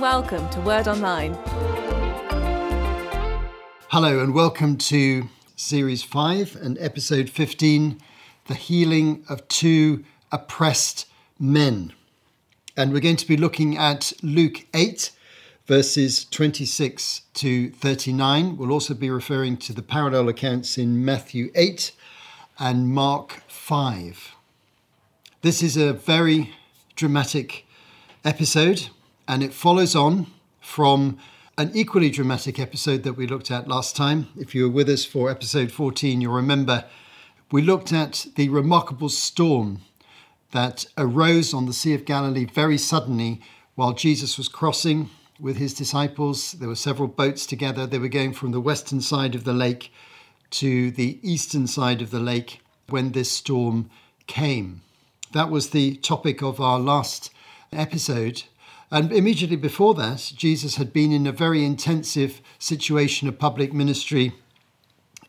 welcome to Word Online. Hello, and welcome to Series 5 and Episode 15 The Healing of Two Oppressed Men. And we're going to be looking at Luke 8, verses 26 to 39. We'll also be referring to the parallel accounts in Matthew 8 and Mark 5. This is a very dramatic episode, and it follows on from an equally dramatic episode that we looked at last time. If you were with us for episode 14, you'll remember we looked at the remarkable storm that arose on the Sea of Galilee very suddenly while Jesus was crossing with his disciples. There were several boats together. They were going from the western side of the lake to the eastern side of the lake when this storm came. That was the topic of our last episode. And immediately before that, Jesus had been in a very intensive situation of public ministry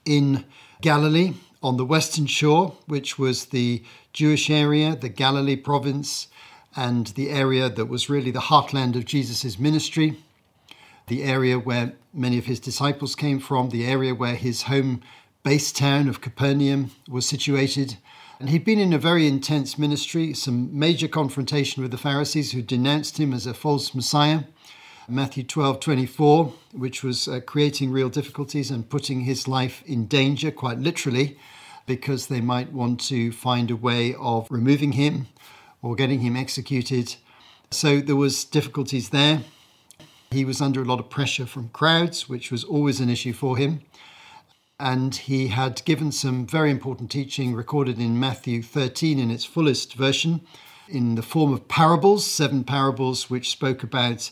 in Galilee on the western shore, which was the Jewish area, the Galilee province, and the area that was really the heartland of Jesus' ministry, the area where many of his disciples came from, the area where his home base town of Capernaum was situated. And he'd been in a very intense ministry, some major confrontation with the Pharisees who denounced him as a false Messiah. Matthew 12 24, which was uh, creating real difficulties and putting his life in danger, quite literally, because they might want to find a way of removing him or getting him executed. So there was difficulties there. He was under a lot of pressure from crowds, which was always an issue for him. And he had given some very important teaching recorded in Matthew 13 in its fullest version in the form of parables, seven parables which spoke about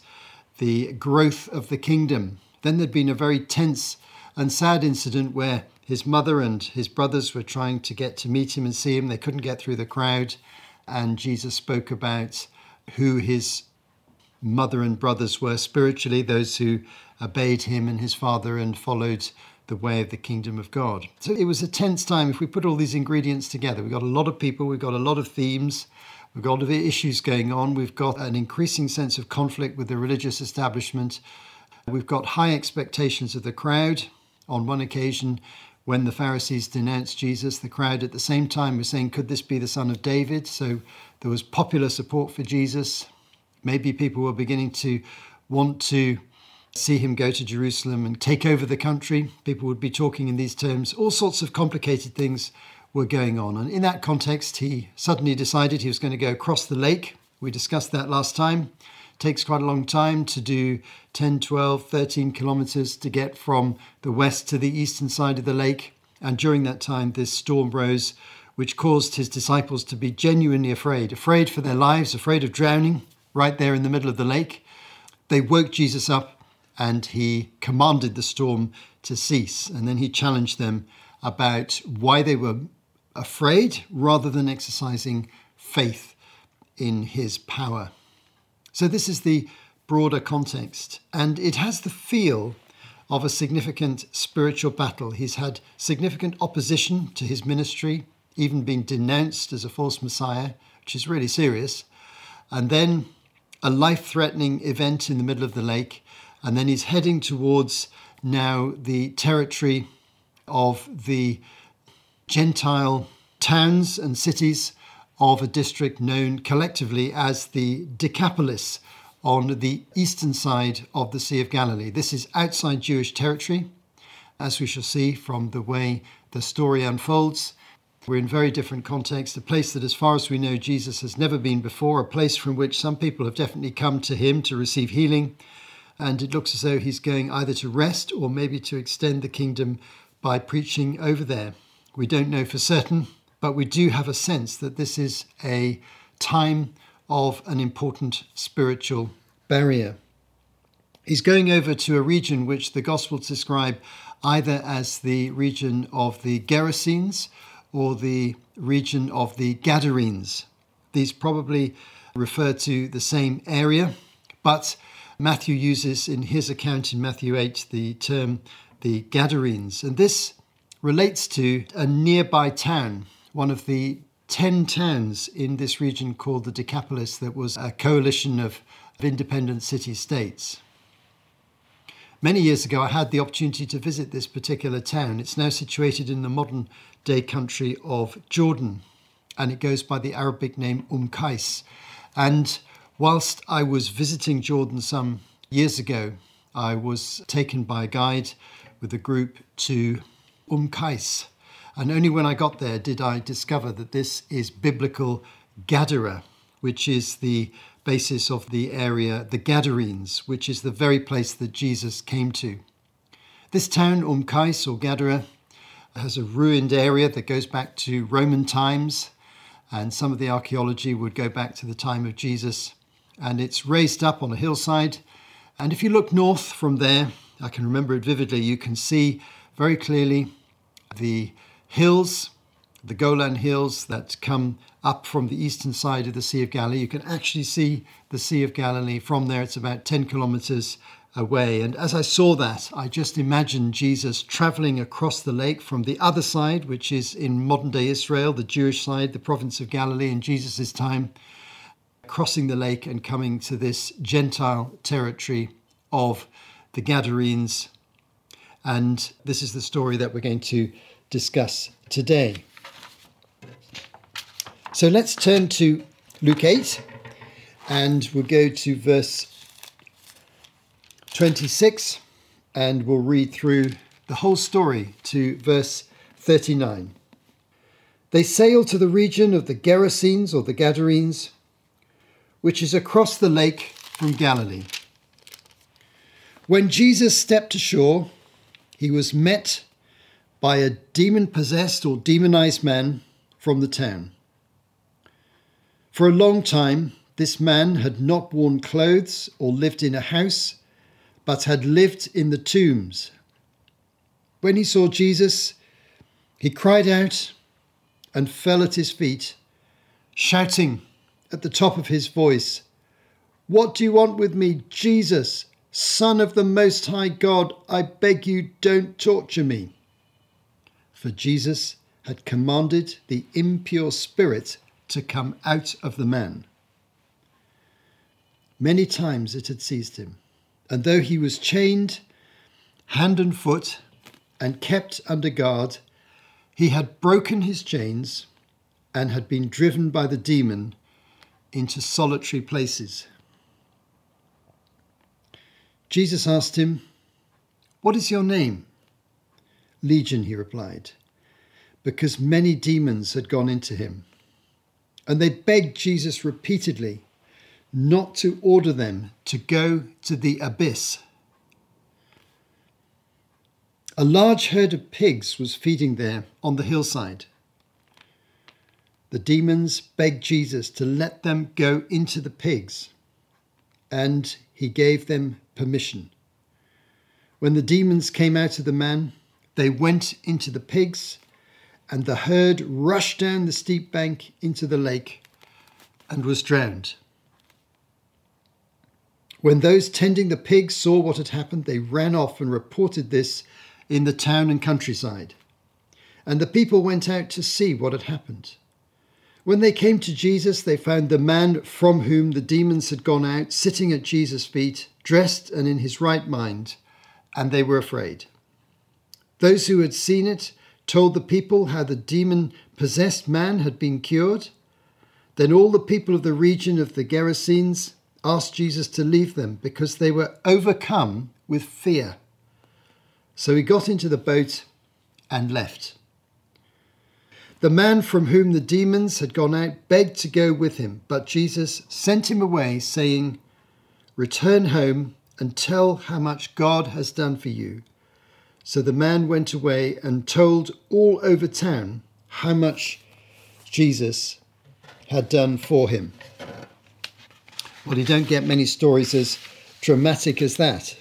the growth of the kingdom. Then there'd been a very tense and sad incident where his mother and his brothers were trying to get to meet him and see him. They couldn't get through the crowd and Jesus spoke about who his mother and brothers were spiritually, those who obeyed him and his father and followed the way of the kingdom of God. So it was a tense time. If we put all these ingredients together, we've got a lot of people, we've got a lot of themes, we've got a lot of issues going on, we've got an increasing sense of conflict with the religious establishment, we've got high expectations of the crowd. On one occasion, when the Pharisees denounced Jesus, the crowd at the same time was saying, Could this be the son of David? So there was popular support for Jesus. Maybe people were beginning to want to see him go to Jerusalem and take over the country. People would be talking in these terms. All sorts of complicated things were going on. And in that context, he suddenly decided he was going to go across the lake. We discussed that last time It takes quite a long time to do 10, 12, 13 kilometers to get from the west to the eastern side of the lake. And during that time, this storm rose, which caused his disciples to be genuinely afraid, afraid for their lives, afraid of drowning right there in the middle of the lake. They woke Jesus up and he commanded the storm to cease. And then he challenged them about why they were afraid rather than exercising faith in his power. So, this is the broader context, and it has the feel of a significant spiritual battle. He's had significant opposition to his ministry, even been denounced as a false messiah, which is really serious. And then a life threatening event in the middle of the lake. And then he's heading towards now the territory of the Gentile towns and cities of a district known collectively as the Decapolis on the eastern side of the Sea of Galilee. This is outside Jewish territory, as we shall see from the way the story unfolds. We're in very different context, a place that, as far as we know, Jesus has never been before, a place from which some people have definitely come to him to receive healing. And it looks as though he's going either to rest or maybe to extend the kingdom by preaching over there. We don't know for certain, but we do have a sense that this is a time of an important spiritual barrier. He's going over to a region which the Gospels describe either as the region of the Gerasenes or the region of the Gadarenes. These probably refer to the same area, but Matthew uses in his account in Matthew 8 the term the Gadarenes, and this relates to a nearby town one of the 10 towns in this region called the Decapolis that was a coalition of, of independent city states. Many years ago, I had the opportunity to visit this particular town. It's now situated in the modern day country of Jordan, and it goes by the Arabic name Umm Qais. And whilst I was visiting Jordan some years ago, I was taken by a guide with a group to Umm Qais. And only when I got there did I discover that this is biblical Gadara, which is the basis of the area, the Gadarenes, which is the very place that Jesus came to. This town, Umm Qais or Gadara, has a ruined area that goes back to Roman times, and some of the archaeology would go back to the time of Jesus. And it's raised up on a hillside. And if you look north from there, I can remember it vividly, you can see very clearly the hills, the Golan Hills that come up from the eastern side of the Sea of Galilee. You can actually see the Sea of Galilee from there. It's about 10 kilometers away. And as I saw that, I just imagined Jesus traveling across the lake from the other side, which is in modern day Israel, the Jewish side, the province of Galilee in Jesus' time, crossing the lake and coming to this Gentile territory of the Gadarenes. And this is the story that we're going to discuss today. So let's turn to Luke 8 and we'll go to verse 26 and we'll read through the whole story to verse 39. They sailed to the region of the Gerasenes or the Gadarenes, which is across the lake from Galilee. When Jesus stepped ashore, he was met by a demon possessed or demonized man from the town. For a long time, this man had not worn clothes or lived in a house, but had lived in the tombs. When he saw Jesus, he cried out and fell at his feet, shouting at the top of his voice, What do you want with me, Jesus, Son of the Most High God? I beg you, don't torture me for Jesus had commanded the impure spirit to come out of the man. Many times it had seized him, and though he was chained hand and foot and kept under guard, he had broken his chains and had been driven by the demon into solitary places. Jesus asked him, What is your name? Legion, he replied, because many demons had gone into him. And they begged Jesus repeatedly not to order them to go to the abyss. A large herd of pigs was feeding there on the hillside. The demons begged Jesus to let them go into the pigs, and he gave them permission. When the demons came out of the man, they went into the pigs, and the herd rushed down the steep bank into the lake and was drowned. When those tending the pigs saw what had happened, they ran off and reported this in the town and countryside. And the people went out to see what had happened. When they came to Jesus, they found the man from whom the demons had gone out sitting at Jesus' feet, dressed and in his right mind, and they were afraid. Those who had seen it told the people how the demon possessed man had been cured. Then all the people of the region of the Gerasenes asked Jesus to leave them because they were overcome with fear. So he got into the boat and left. The man from whom the demons had gone out begged to go with him, but Jesus sent him away, saying, Return home and tell how much God has done for you so the man went away and told all over town how much Jesus had done for him. Well, you don't get many stories as dramatic as that.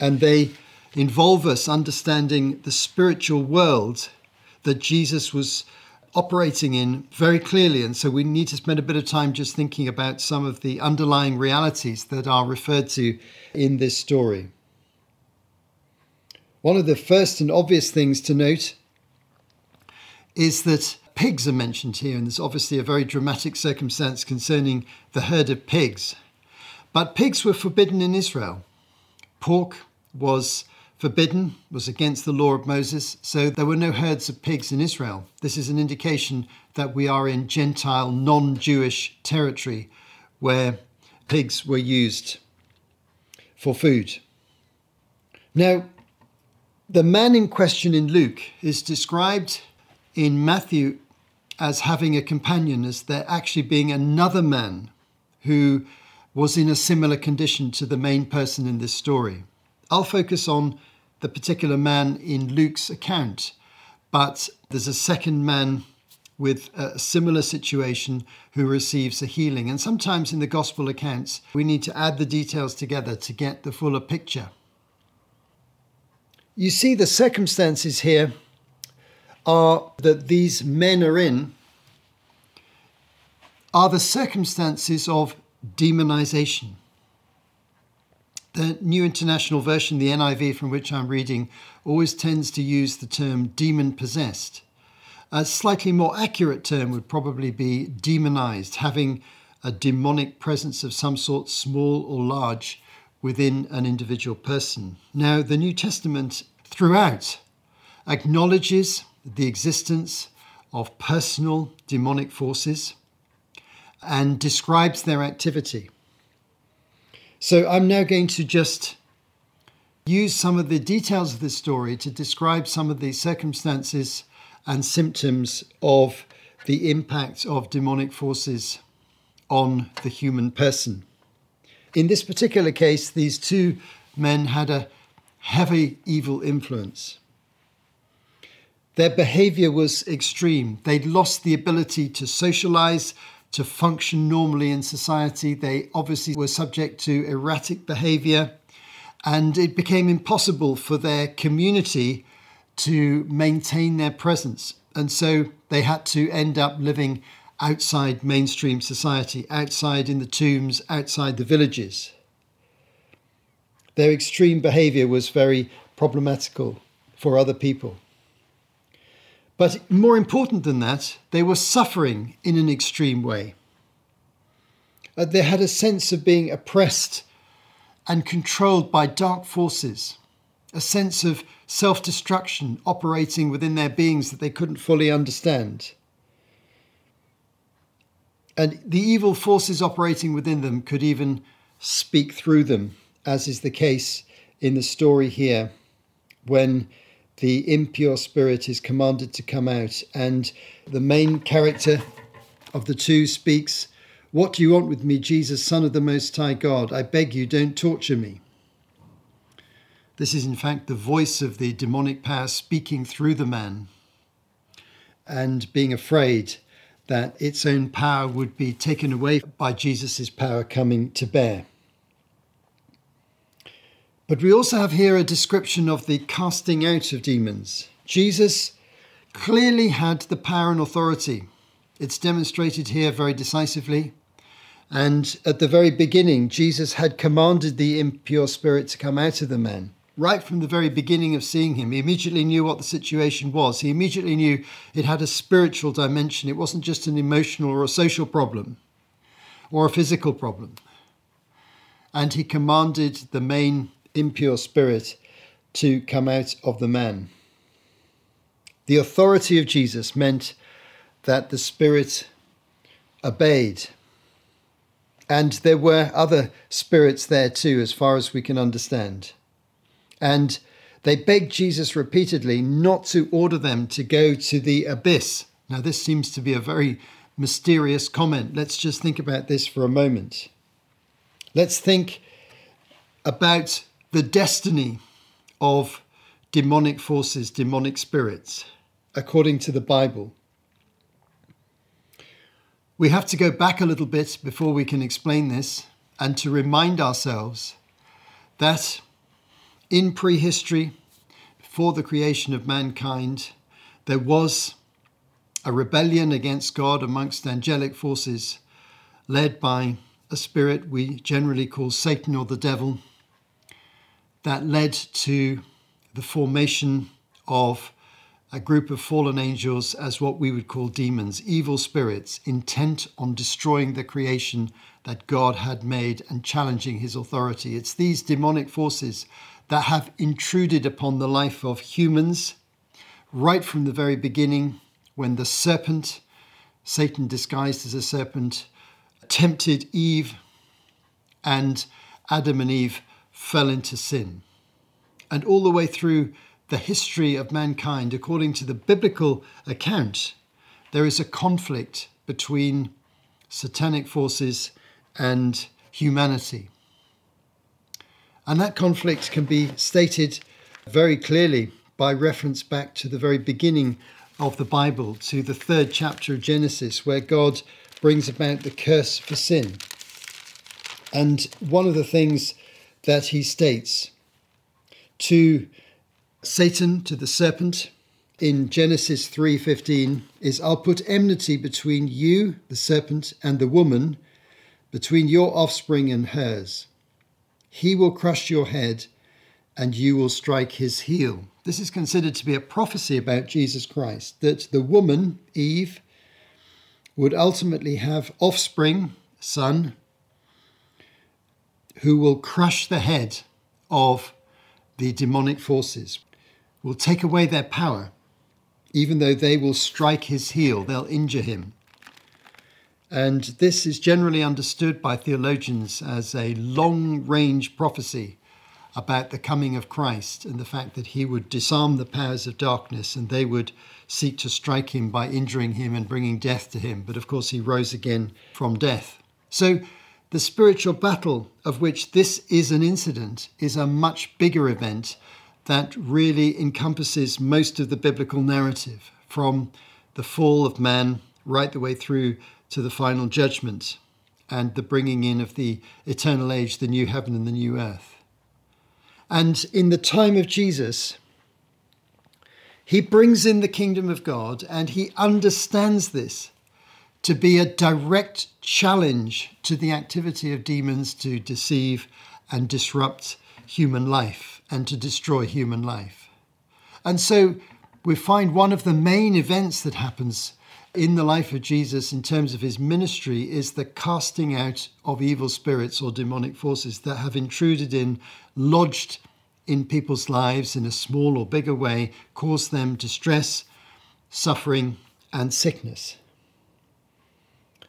And they involve us understanding the spiritual world that Jesus was operating in very clearly. And so we need to spend a bit of time just thinking about some of the underlying realities that are referred to in this story. One of the first and obvious things to note is that pigs are mentioned here, and there's obviously a very dramatic circumstance concerning the herd of pigs. But pigs were forbidden in Israel. Pork was forbidden, was against the law of Moses, so there were no herds of pigs in Israel. This is an indication that we are in Gentile, non Jewish territory where pigs were used for food. Now, the man in question in Luke is described in Matthew as having a companion, as there actually being another man who was in a similar condition to the main person in this story. I'll focus on the particular man in Luke's account, but there's a second man with a similar situation who receives a healing. And sometimes in the gospel accounts, we need to add the details together to get the fuller picture. You see, the circumstances here are that these men are in are the circumstances of demonization. The New International Version, the NIV from which I'm reading, always tends to use the term demon possessed. A slightly more accurate term would probably be demonized, having a demonic presence of some sort, small or large, within an individual person. Now, the New Testament throughout acknowledges the existence of personal demonic forces and describes their activity. So I'm now going to just use some of the details of this story to describe some of the circumstances and symptoms of the impact of demonic forces on the human person. In this particular case, these two men had a heavy evil influence. Their behavior was extreme. They'd lost the ability to socialize, to function normally in society. They obviously were subject to erratic behavior, and it became impossible for their community to maintain their presence. And so they had to end up living outside mainstream society, outside in the tombs, outside the villages. Their extreme behavior was very problematical for other people. But more important than that, they were suffering in an extreme way. Uh, they had a sense of being oppressed and controlled by dark forces, a sense of self destruction operating within their beings that they couldn't fully understand. And the evil forces operating within them could even speak through them, as is the case in the story here when the impure spirit is commanded to come out, and the main character of the two speaks, What do you want with me, Jesus, Son of the Most High God? I beg you, don't torture me. This is, in fact, the voice of the demonic power speaking through the man and being afraid that its own power would be taken away by Jesus' power coming to bear. But we also have here a description of the casting out of demons. Jesus clearly had the power and authority. It's demonstrated here very decisively. And at the very beginning, Jesus had commanded the impure spirit to come out of the man. Right from the very beginning of seeing him, he immediately knew what the situation was. He immediately knew it had a spiritual dimension. It wasn't just an emotional or a social problem or a physical problem. And he commanded the main impure spirit to come out of the man. The authority of Jesus meant that the spirit obeyed. And there were other spirits there too, as far as we can understand. And they begged Jesus repeatedly not to order them to go to the abyss. Now, this seems to be a very mysterious comment. Let's just think about this for a moment. Let's think about the destiny of demonic forces, demonic spirits, according to the Bible. We have to go back a little bit before we can explain this and to remind ourselves that in prehistory, before the creation of mankind, there was a rebellion against God amongst angelic forces led by a spirit we generally call Satan or the devil that led to the formation of a group of fallen angels as what we would call demons, evil spirits, intent on destroying the creation that God had made and challenging his authority. It's these demonic forces that have intruded upon the life of humans right from the very beginning when the serpent, Satan disguised as a serpent, tempted Eve and Adam and Eve fell into sin. And all the way through the history of mankind, according to the biblical account, there is a conflict between satanic forces and humanity. And that conflict can be stated very clearly by reference back to the very beginning of the Bible, to the third chapter of Genesis, where God brings about the curse for sin. And one of the things that he states to Satan, to the serpent, in Genesis 3:15 is I'll put enmity between you the serpent and the woman between your offspring and hers. He will crush your head and you will strike his heel. This is considered to be a prophecy about Jesus Christ that the woman Eve would ultimately have offspring son who will crush the head of the demonic forces will take away their power, even though they will strike his heel, they'll injure him. And this is generally understood by theologians as a long range prophecy about the coming of Christ and the fact that he would disarm the powers of darkness and they would seek to strike him by injuring him and bringing death to him. But of course, he rose again from death. So, the spiritual battle of which this is an incident is a much bigger event that really encompasses most of the biblical narrative from the fall of man right the way through to the final judgment and the bringing in of the eternal age, the new heaven and the new earth. And in the time of Jesus, he brings in the kingdom of God and he understands this to be a direct challenge to the activity of demons to deceive and disrupt human life and to destroy human life. And so we find one of the main events that happens in the life of Jesus in terms of his ministry is the casting out of evil spirits or demonic forces that have intruded in, lodged in people's lives in a small or bigger way, caused them distress, suffering, and sickness.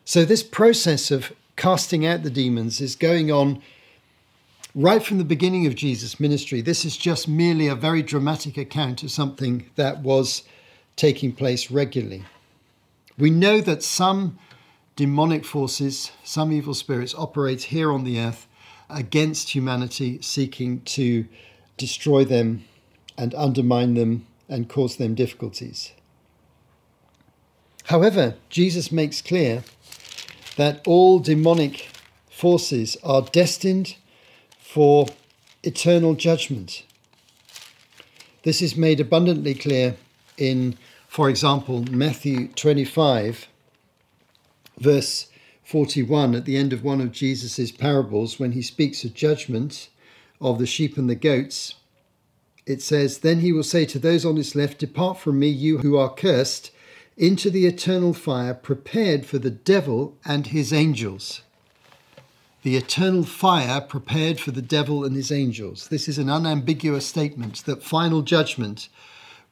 So, this process of casting out the demons is going on right from the beginning of Jesus' ministry, this is just merely a very dramatic account of something that was taking place regularly. We know that some demonic forces, some evil spirits, operate here on the earth against humanity, seeking to destroy them and undermine them and cause them difficulties. However, Jesus makes clear that all demonic forces are destined for eternal judgment. This is made abundantly clear in, for example, Matthew 25, verse 41, at the end of one of Jesus' parables, when he speaks of judgment of the sheep and the goats. It says, Then he will say to those on his left, Depart from me, you who are cursed, into the eternal fire prepared for the devil and his angels the eternal fire prepared for the devil and his angels. This is an unambiguous statement that final judgment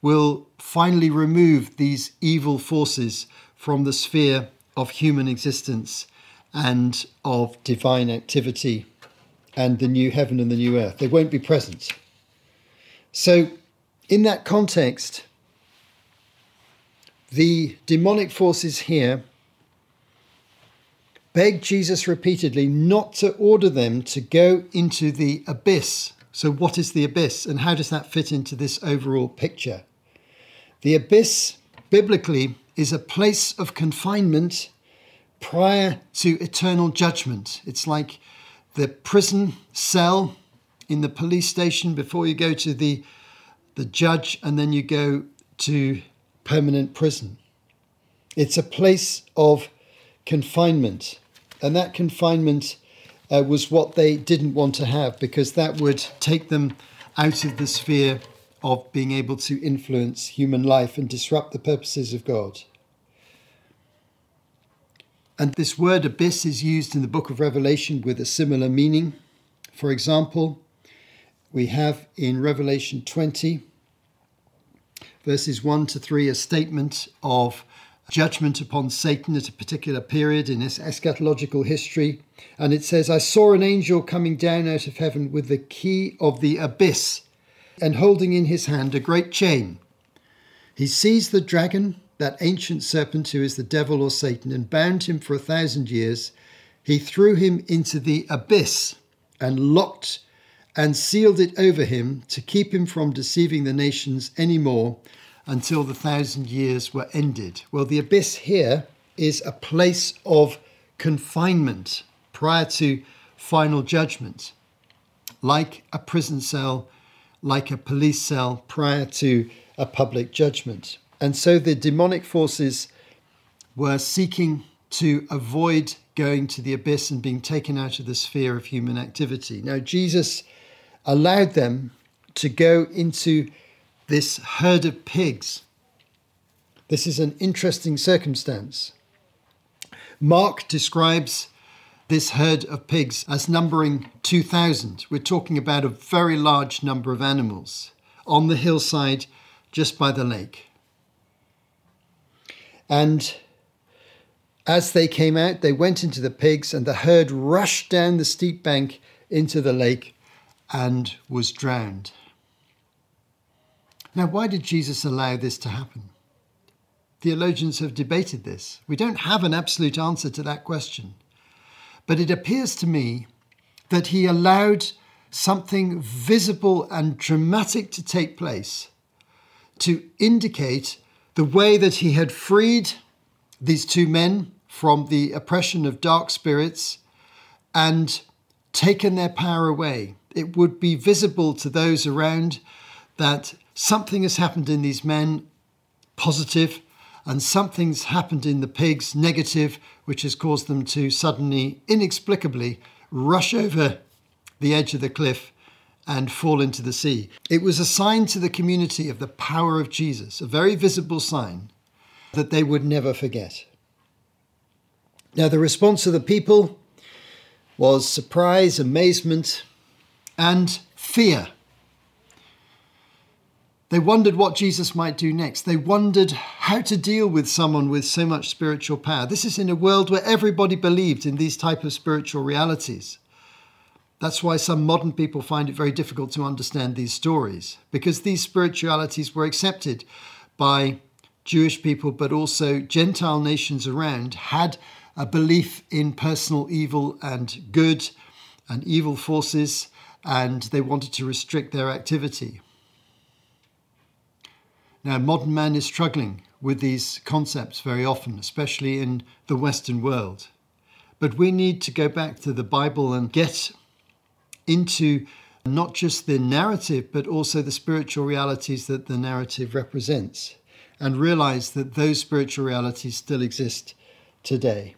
will finally remove these evil forces from the sphere of human existence and of divine activity and the new heaven and the new earth. They won't be present. So, in that context, the demonic forces here beg Jesus repeatedly not to order them to go into the abyss. So, what is the abyss, and how does that fit into this overall picture? The abyss, biblically, is a place of confinement prior to eternal judgment. It's like the prison cell in the police station before you go to the, the judge and then you go to permanent prison. It's a place of confinement. And that confinement uh, was what they didn't want to have because that would take them out of the sphere of being able to influence human life and disrupt the purposes of God. And this word abyss is used in the book of Revelation with a similar meaning. For example, we have in Revelation 20, verses 1 to 3, a statement of judgment upon Satan at a particular period in his eschatological history. And it says, I saw an angel coming down out of heaven with the key of the abyss and holding in his hand a great chain. He seized the dragon that ancient serpent who is the devil or Satan, and bound him for a thousand years. He threw him into the abyss and locked and sealed it over him to keep him from deceiving the nations any more until the thousand years were ended. Well, the abyss here is a place of confinement prior to final judgment, like a prison cell, like a police cell prior to a public judgment. And so the demonic forces were seeking to avoid going to the abyss and being taken out of the sphere of human activity. Now, Jesus allowed them to go into this herd of pigs. This is an interesting circumstance. Mark describes this herd of pigs as numbering 2,000. We're talking about a very large number of animals on the hillside just by the lake. And as they came out, they went into the pigs, and the herd rushed down the steep bank into the lake and was drowned. Now, why did Jesus allow this to happen? Theologians have debated this. We don't have an absolute answer to that question. But it appears to me that he allowed something visible and dramatic to take place to indicate the way that he had freed these two men from the oppression of dark spirits and taken their power away. It would be visible to those around that something has happened in these men, positive, and something's happened in the pigs, negative, which has caused them to suddenly, inexplicably, rush over the edge of the cliff and fall into the sea. It was a sign to the community of the power of Jesus, a very visible sign that they would never forget. Now, the response of the people was surprise, amazement, and fear. They wondered what Jesus might do next. They wondered how to deal with someone with so much spiritual power. This is in a world where everybody believed in these type of spiritual realities. That's why some modern people find it very difficult to understand these stories, because these spiritualities were accepted by Jewish people, but also Gentile nations around had a belief in personal evil and good and evil forces, and they wanted to restrict their activity. Now, modern man is struggling with these concepts very often, especially in the Western world. But we need to go back to the Bible and get into not just the narrative, but also the spiritual realities that the narrative represents, and realize that those spiritual realities still exist today.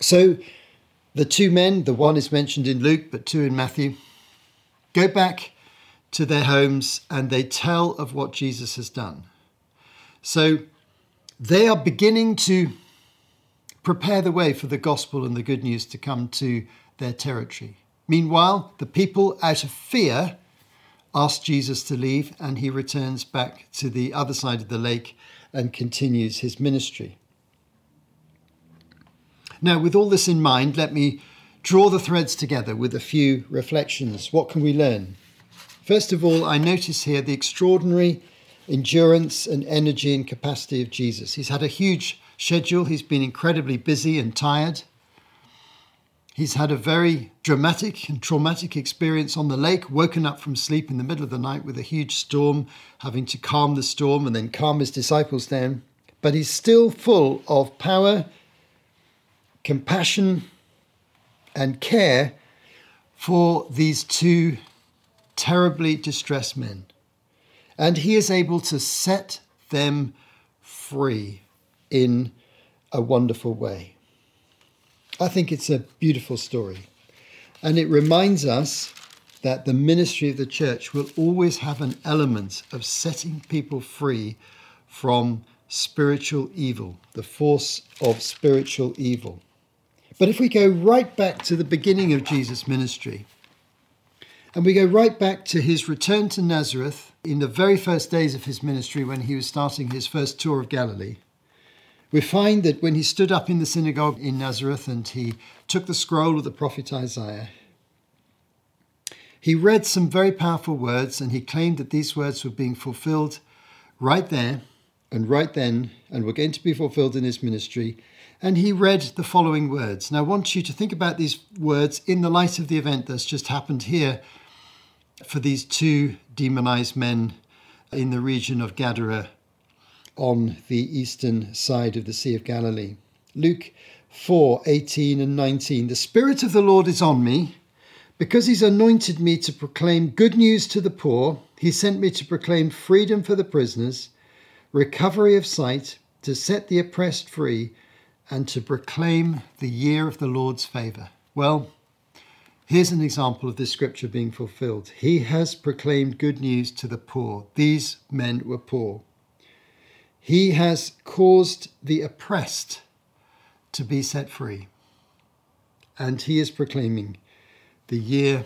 So, the two men, the one is mentioned in Luke, but two in Matthew, go back to their homes and they tell of what Jesus has done. So, they are beginning to prepare the way for the gospel and the good news to come to their territory. Meanwhile, the people, out of fear, ask Jesus to leave, and he returns back to the other side of the lake and continues his ministry. Now, with all this in mind, let me draw the threads together with a few reflections. What can we learn? First of all, I notice here the extraordinary endurance and energy and capacity of Jesus. He's had a huge schedule, he's been incredibly busy and tired. He's had a very dramatic and traumatic experience on the lake, woken up from sleep in the middle of the night with a huge storm, having to calm the storm and then calm his disciples down. But he's still full of power, compassion, and care for these two terribly distressed men. And he is able to set them free in a wonderful way. I think it's a beautiful story. And it reminds us that the ministry of the church will always have an element of setting people free from spiritual evil, the force of spiritual evil. But if we go right back to the beginning of Jesus' ministry, and we go right back to his return to Nazareth in the very first days of his ministry when he was starting his first tour of Galilee, we find that when he stood up in the synagogue in Nazareth and he took the scroll of the prophet Isaiah, he read some very powerful words and he claimed that these words were being fulfilled right there and right then and were going to be fulfilled in his ministry. And he read the following words. Now, I want you to think about these words in the light of the event that's just happened here for these two demonized men in the region of Gadara on the eastern side of the Sea of Galilee. Luke 4 18 and 19. The Spirit of the Lord is on me because he's anointed me to proclaim good news to the poor. He sent me to proclaim freedom for the prisoners, recovery of sight, to set the oppressed free, and to proclaim the year of the Lord's favour. Well, Here's an example of this scripture being fulfilled. He has proclaimed good news to the poor. These men were poor. He has caused the oppressed to be set free. And he is proclaiming the year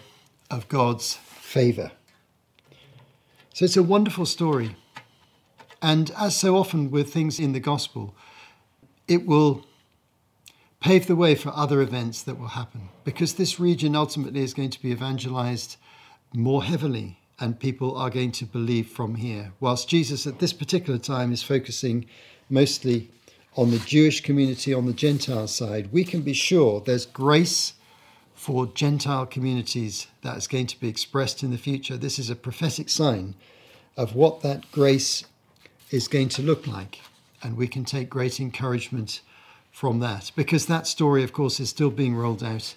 of God's favour. So it's a wonderful story. And as so often with things in the gospel, it will pave the way for other events that will happen because this region ultimately is going to be evangelized more heavily and people are going to believe from here. Whilst Jesus at this particular time is focusing mostly on the Jewish community on the Gentile side, we can be sure there's grace for Gentile communities that is going to be expressed in the future. This is a prophetic sign of what that grace is going to look like. And we can take great encouragement from that because that story, of course, is still being rolled out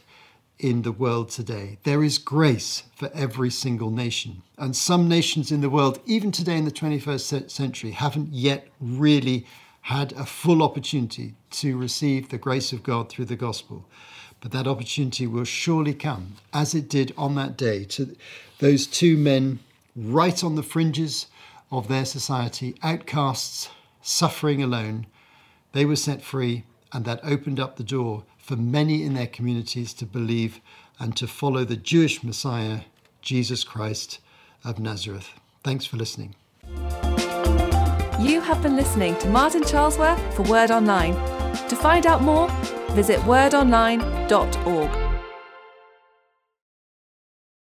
in the world today. There is grace for every single nation. And some nations in the world, even today in the 21st century, haven't yet really had a full opportunity to receive the grace of God through the gospel. But that opportunity will surely come, as it did on that day, to those two men right on the fringes of their society, outcasts, suffering alone. They were set free and that opened up the door for many in their communities to believe and to follow the Jewish Messiah, Jesus Christ of Nazareth. Thanks for listening. You have been listening to Martin Charlesworth for Word Online. To find out more, visit wordonline.org.